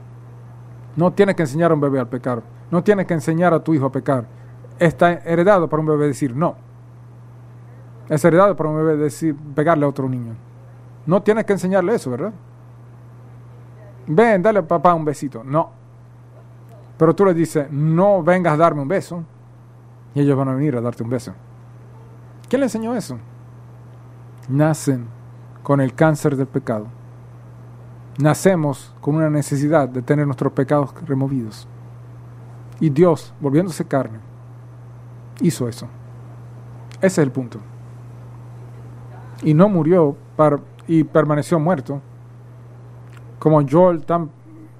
No tienes que enseñar a un bebé al pecar. No tienes que enseñar a tu hijo a pecar. Está heredado para un bebé decir no. Es heredado para un bebé decir pegarle a otro niño. No tienes que enseñarle eso, ¿verdad? Ven, dale a papá un besito. No. Pero tú le dices, no vengas a darme un beso. Y ellos van a venir a darte un beso. ¿Quién le enseñó eso? Nacen con el cáncer del pecado. Nacemos con una necesidad de tener nuestros pecados removidos. Y Dios, volviéndose carne, hizo eso. Ese es el punto. Y no murió para y permaneció muerto. Como Joel tan,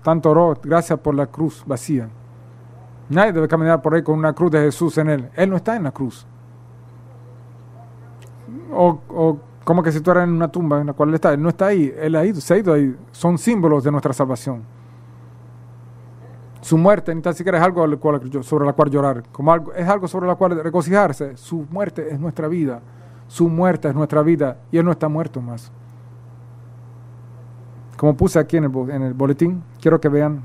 tanto oró, gracias por la cruz vacía. Nadie debe caminar por ahí con una cruz de Jesús en él. Él no está en la cruz. O, o como que si tú eras en una tumba en la cual él está. Él no está ahí. Él ido, se ha ido ahí. Son símbolos de nuestra salvación. Su muerte ni tan siquiera es algo sobre la cual llorar. Como algo, es algo sobre la cual regocijarse. Su muerte es nuestra vida. Su muerte es nuestra vida. Y Él no está muerto más como puse aquí en el, en el boletín, quiero que vean,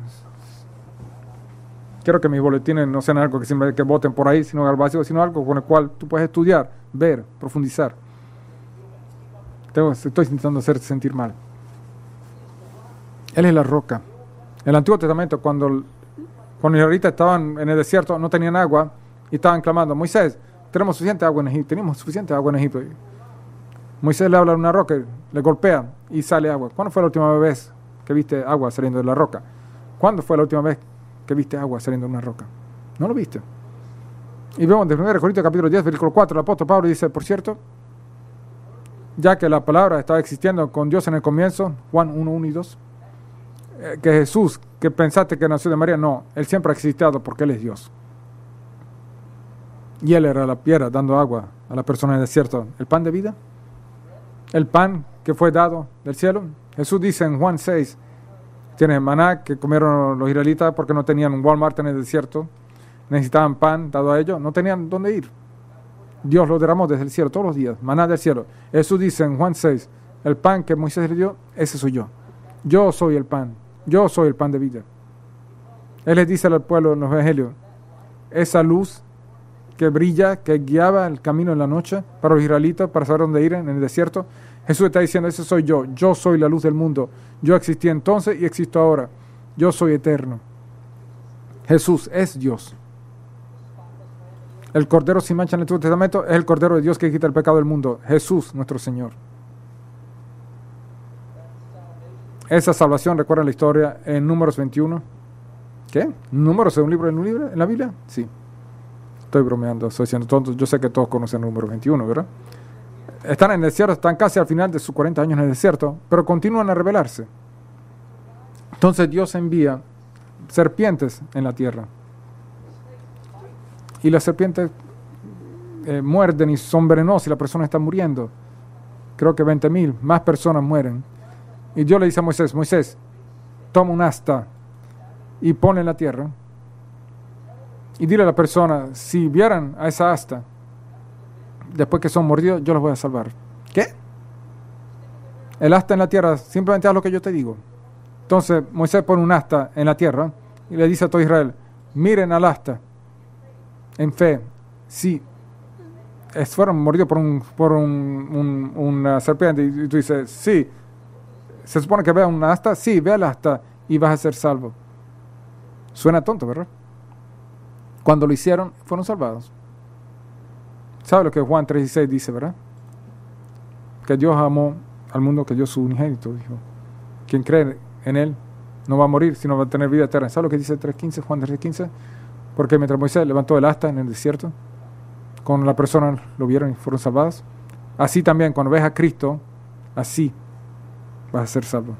quiero que mis boletines no sean algo que siempre que voten por ahí, sino algo vacío, sino algo con el cual tú puedes estudiar, ver, profundizar. Estoy intentando hacerte sentir mal. Él es la roca. En el Antiguo Testamento, cuando, cuando israelitas estaban en el desierto, no tenían agua y estaban clamando, Moisés, tenemos suficiente agua en Egipto, tenemos suficiente agua en Egipto. Moisés le habla a una roca, le golpea y sale agua. ¿Cuándo fue la última vez que viste agua saliendo de la roca? ¿Cuándo fue la última vez que viste agua saliendo de una roca? No lo viste. Y vemos de 1 Corintios capítulo 10, versículo 4, el apóstol Pablo dice, por cierto, ya que la palabra estaba existiendo con Dios en el comienzo, Juan 1, 1 y 2, eh, que Jesús, que pensaste que nació de María, no, Él siempre ha existido porque Él es Dios. Y Él era la piedra dando agua a la persona en el desierto, el pan de vida el pan que fue dado del cielo. Jesús dice en Juan 6, tiene maná que comieron los israelitas porque no tenían un Walmart en el desierto, necesitaban pan dado a ellos, no tenían dónde ir. Dios lo derramó desde el cielo todos los días, maná del cielo. Jesús dice en Juan 6, el pan que Moisés le dio, ese soy yo. Yo soy el pan, yo soy el pan de vida. Él les dice al pueblo en los evangelios, esa luz que brilla, que guiaba el camino en la noche para los israelitas, para saber dónde ir en el desierto. Jesús está diciendo, ese soy yo, yo soy la luz del mundo. Yo existí entonces y existo ahora. Yo soy eterno. Jesús es Dios. El Cordero sin mancha en el Testamento es el Cordero de Dios que quita el pecado del mundo. Jesús, nuestro Señor. Esa salvación, recuerda la historia en Números 21. ¿Qué? ¿Números de un libro en un libro en la Biblia? Sí. Estoy bromeando, estoy siendo tonto. Yo sé que todos conocen el número 21, ¿verdad? Están en el desierto, están casi al final de sus 40 años en el desierto, pero continúan a rebelarse. Entonces Dios envía serpientes en la tierra. Y las serpientes eh, muerden y son venenosas y la persona está muriendo. Creo que 20.000 más personas mueren. Y Dios le dice a Moisés, Moisés, toma un asta y pone en la tierra. Y dile a la persona, si vieran a esa asta, después que son mordidos, yo los voy a salvar. ¿Qué? El asta en la tierra, simplemente haz lo que yo te digo. Entonces Moisés pone un asta en la tierra y le dice a todo Israel, miren al asta en fe, si fueron mordidos por, un, por un, una serpiente y tú dices, sí, se supone que vea un asta, sí, ve el asta y vas a ser salvo. Suena tonto, ¿verdad? Cuando lo hicieron, fueron salvados. ¿Sabe lo que Juan 3.16 dice, verdad? Que Dios amó al mundo, que dio su unigénito, dijo. Quien cree en Él no va a morir, sino va a tener vida eterna. ¿Sabe lo que dice 3.15, Juan 3.15? Porque mientras Moisés levantó el asta en el desierto, cuando la persona lo vieron y fueron salvadas, así también cuando ves a Cristo, así vas a ser salvo.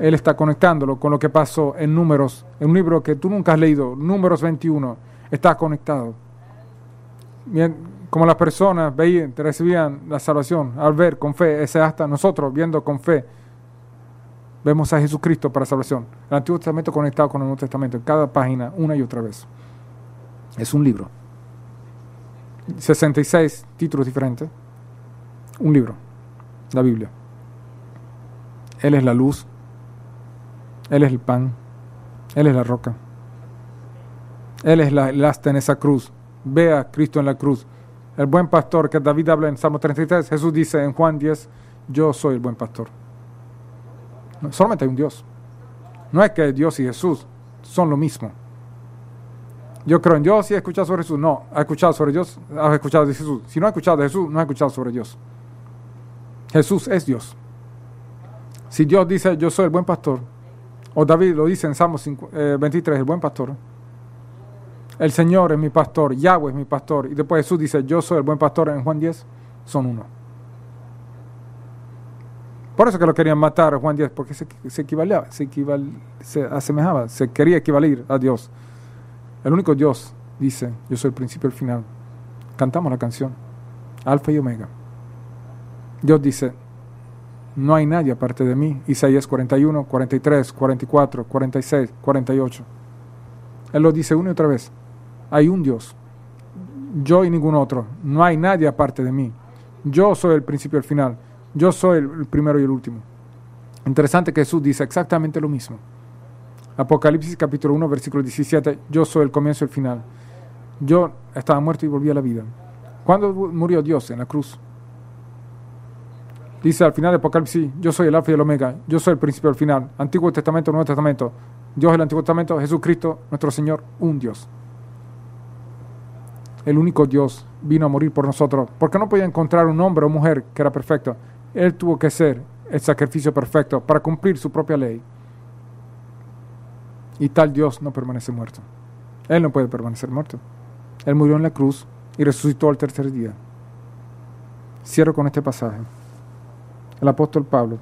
Él está conectándolo con lo que pasó en Números, en un libro que tú nunca has leído, Números 21, está conectado. Bien, como las personas veían, recibían la salvación al ver con fe, ese hasta nosotros viendo con fe, vemos a Jesucristo para salvación. El Antiguo Testamento conectado con el Nuevo Testamento, en cada página, una y otra vez. Es un libro. 66 títulos diferentes. Un libro, la Biblia. Él es la luz, Él es el pan, Él es la roca. Él es la, el asta en esa cruz. Ve a Cristo en la cruz. El buen pastor que David habla en Salmo 33, Jesús dice en Juan 10, yo soy el buen pastor. Solamente hay un Dios. No es que Dios y Jesús son lo mismo. Yo creo en Dios y he escuchado sobre Jesús. No, ha escuchado sobre Dios, has escuchado de Jesús. Si no ha escuchado de Jesús, no ha escuchado sobre Dios. Jesús es Dios. Si Dios dice, yo soy el buen pastor, o David lo dice en Salmo 23, el buen pastor, el Señor es mi pastor, Yahweh es mi pastor, y después Jesús dice, yo soy el buen pastor en Juan 10, son uno. Por eso que lo querían matar Juan 10, porque se, se equivalía, se, se asemejaba, se quería equivalir a Dios. El único Dios dice, yo soy el principio y el final. Cantamos la canción, Alfa y Omega. Dios dice, no hay nadie aparte de mí. Isaías 41, 43, 44, 46, 48. Él lo dice una y otra vez. Hay un Dios. Yo y ningún otro. No hay nadie aparte de mí. Yo soy el principio y el final. Yo soy el primero y el último. Interesante que Jesús dice exactamente lo mismo. Apocalipsis capítulo 1, versículo 17. Yo soy el comienzo y el final. Yo estaba muerto y volví a la vida. ¿Cuándo murió Dios en la cruz? Dice al final de Apocalipsis, yo soy el alfa y el omega, yo soy el principio y el final. Antiguo Testamento, Nuevo Testamento. Dios el Antiguo Testamento, Jesucristo, nuestro Señor, un Dios. El único Dios vino a morir por nosotros, porque no podía encontrar un hombre o mujer que era perfecto. Él tuvo que ser el sacrificio perfecto para cumplir su propia ley. Y tal Dios no permanece muerto. Él no puede permanecer muerto. Él murió en la cruz y resucitó al tercer día. Cierro con este pasaje el apóstol Pablo,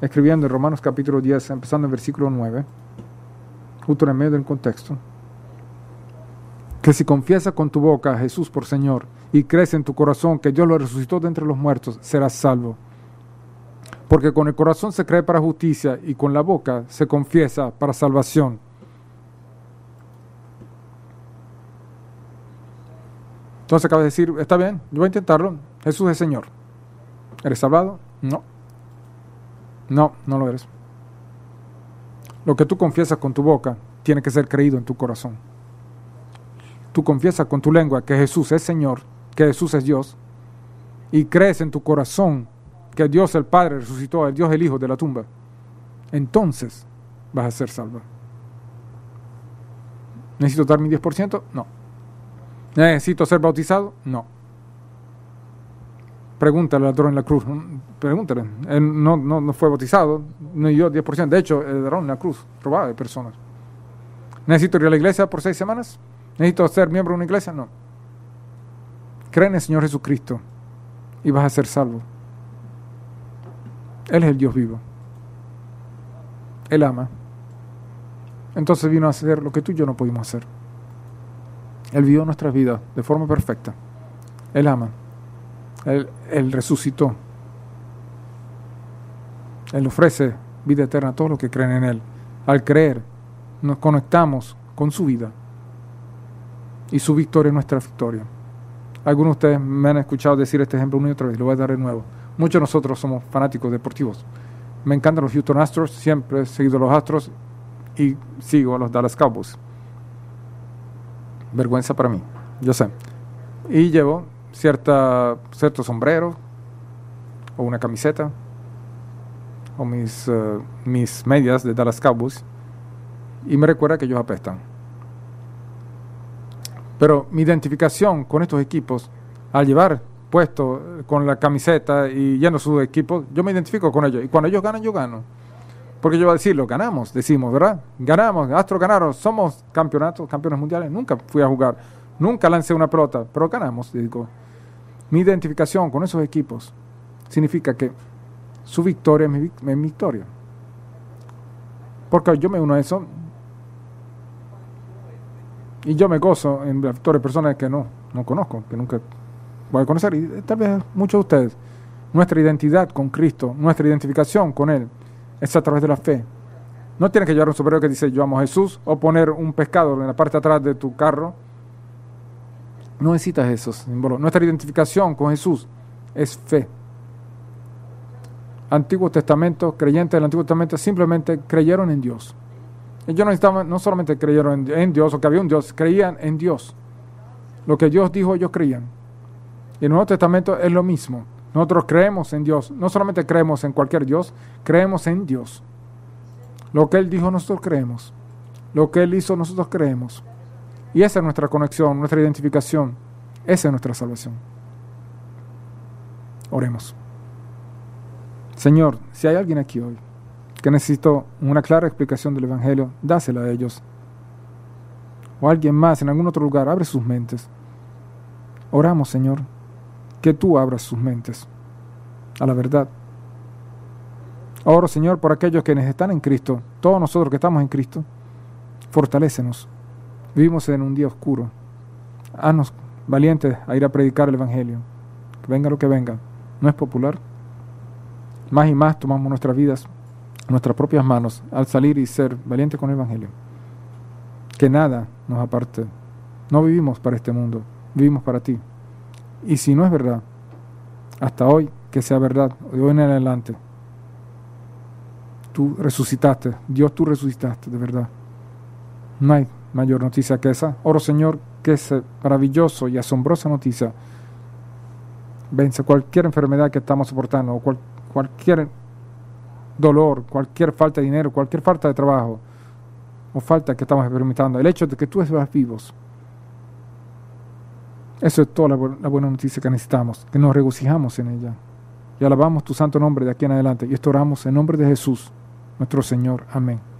escribiendo en Romanos capítulo 10, empezando en versículo 9, justo en el medio del contexto, que si confiesas con tu boca a Jesús por Señor y crees en tu corazón que Dios lo resucitó de entre los muertos, serás salvo. Porque con el corazón se cree para justicia y con la boca se confiesa para salvación. Entonces acaba de decir, está bien, yo voy a intentarlo, Jesús es Señor. ¿Eres salvado? No. No, no lo eres. Lo que tú confiesas con tu boca tiene que ser creído en tu corazón. Tú confiesas con tu lengua que Jesús es Señor, que Jesús es Dios, y crees en tu corazón que Dios el Padre resucitó, el Dios el Hijo de la tumba. Entonces vas a ser salvo. ¿Necesito dar mi 10%? No. ¿Necesito ser bautizado? No. Pregúntale al ladrón en la cruz. Pregúntale. Él no, no, fue bautizado, no dio 10%. De hecho, el ladrón en la cruz robaba de personas. ¿Necesito ir a la iglesia por seis semanas? ¿Necesito ser miembro de una iglesia? No. Cree en el Señor Jesucristo y vas a ser salvo. Él es el Dios vivo. Él ama. Entonces vino a hacer lo que tú y yo no pudimos hacer. Él vivió nuestras vidas de forma perfecta. Él ama. Él, resucitó. Él ofrece vida eterna a todos los que creen en Él. Al creer, nos conectamos con su vida y su victoria es nuestra victoria. Algunos de ustedes me han escuchado decir este ejemplo una y otra vez, lo voy a dar de nuevo. Muchos de nosotros somos fanáticos deportivos. Me encantan los Houston Astros, siempre he seguido los Astros y sigo a los Dallas Cowboys. Vergüenza para mí, yo sé. Y llevo cierta, cierto sombrero o una camiseta o mis, uh, mis medias de Dallas Cowboys y me recuerda que ellos apestan. Pero mi identificación con estos equipos, al llevar puesto con la camiseta y yendo su equipo, yo me identifico con ellos. Y cuando ellos ganan, yo gano. Porque yo voy a decir, lo ganamos, decimos, ¿verdad? Ganamos, Astro ganaron, somos campeonatos, campeones mundiales. Nunca fui a jugar, nunca lancé una pelota, pero ganamos. Digo. Mi identificación con esos equipos significa que su victoria es mi, victoria. Porque yo me uno a eso, y yo me gozo en actores, personas que no, no conozco, que nunca voy a conocer. Y tal vez muchos de ustedes, nuestra identidad con Cristo, nuestra identificación con Él, es a través de la fe. No tienes que llevar un sombrero que dice yo amo a Jesús o poner un pescado en la parte de atrás de tu carro. No necesitas esos símbolos. Nuestra identificación con Jesús es fe. Antiguo Testamento, creyentes del Antiguo Testamento simplemente creyeron en Dios. Ellos no, no solamente creyeron en, Dios o que había un Dios, creían en Dios. Lo que Dios dijo, ellos creían. El Nuevo Testamento es lo mismo. Nosotros creemos en Dios. No solamente creemos en cualquier Dios, creemos en Dios. Lo que Él dijo, nosotros creemos. Lo que Él hizo, nosotros creemos. Y esa es nuestra conexión, nuestra identificación. Esa es nuestra salvación. Oremos. Señor, si hay alguien aquí hoy que necesito una clara explicación del Evangelio, dásela a ellos. O alguien más en algún otro lugar, abre sus mentes. Oramos, Señor, que tú abras sus mentes a la verdad. Oro, Señor, por aquellos que están en Cristo, todos nosotros que estamos en Cristo, fortalécenos. Vivimos en un día oscuro. Haznos valientes a ir a predicar el Evangelio. Que venga lo que venga. No es popular. Más y más tomamos nuestras vidas nuestras propias manos al salir y ser valientes con el Evangelio. Que nada nos aparte. No vivimos para este mundo, vivimos para ti. Y si no es verdad, hasta hoy que sea verdad, de hoy en adelante, tú resucitaste, Dios tú resucitaste, de verdad. No hay mayor noticia que esa. Oro Señor, que esa maravilloso y asombrosa noticia vence cualquier enfermedad que estamos soportando o cualquier dolor, cualquier falta de dinero, cualquier falta de trabajo o falta que estamos experimentando, el hecho de que tú estás vivos, eso es toda la, la, buena noticia que necesitamos, que nos regocijamos en ella. Y alabamos tu santo nombre de aquí en adelante. Y esto oramos en nombre de Jesús, nuestro Señor. Amén.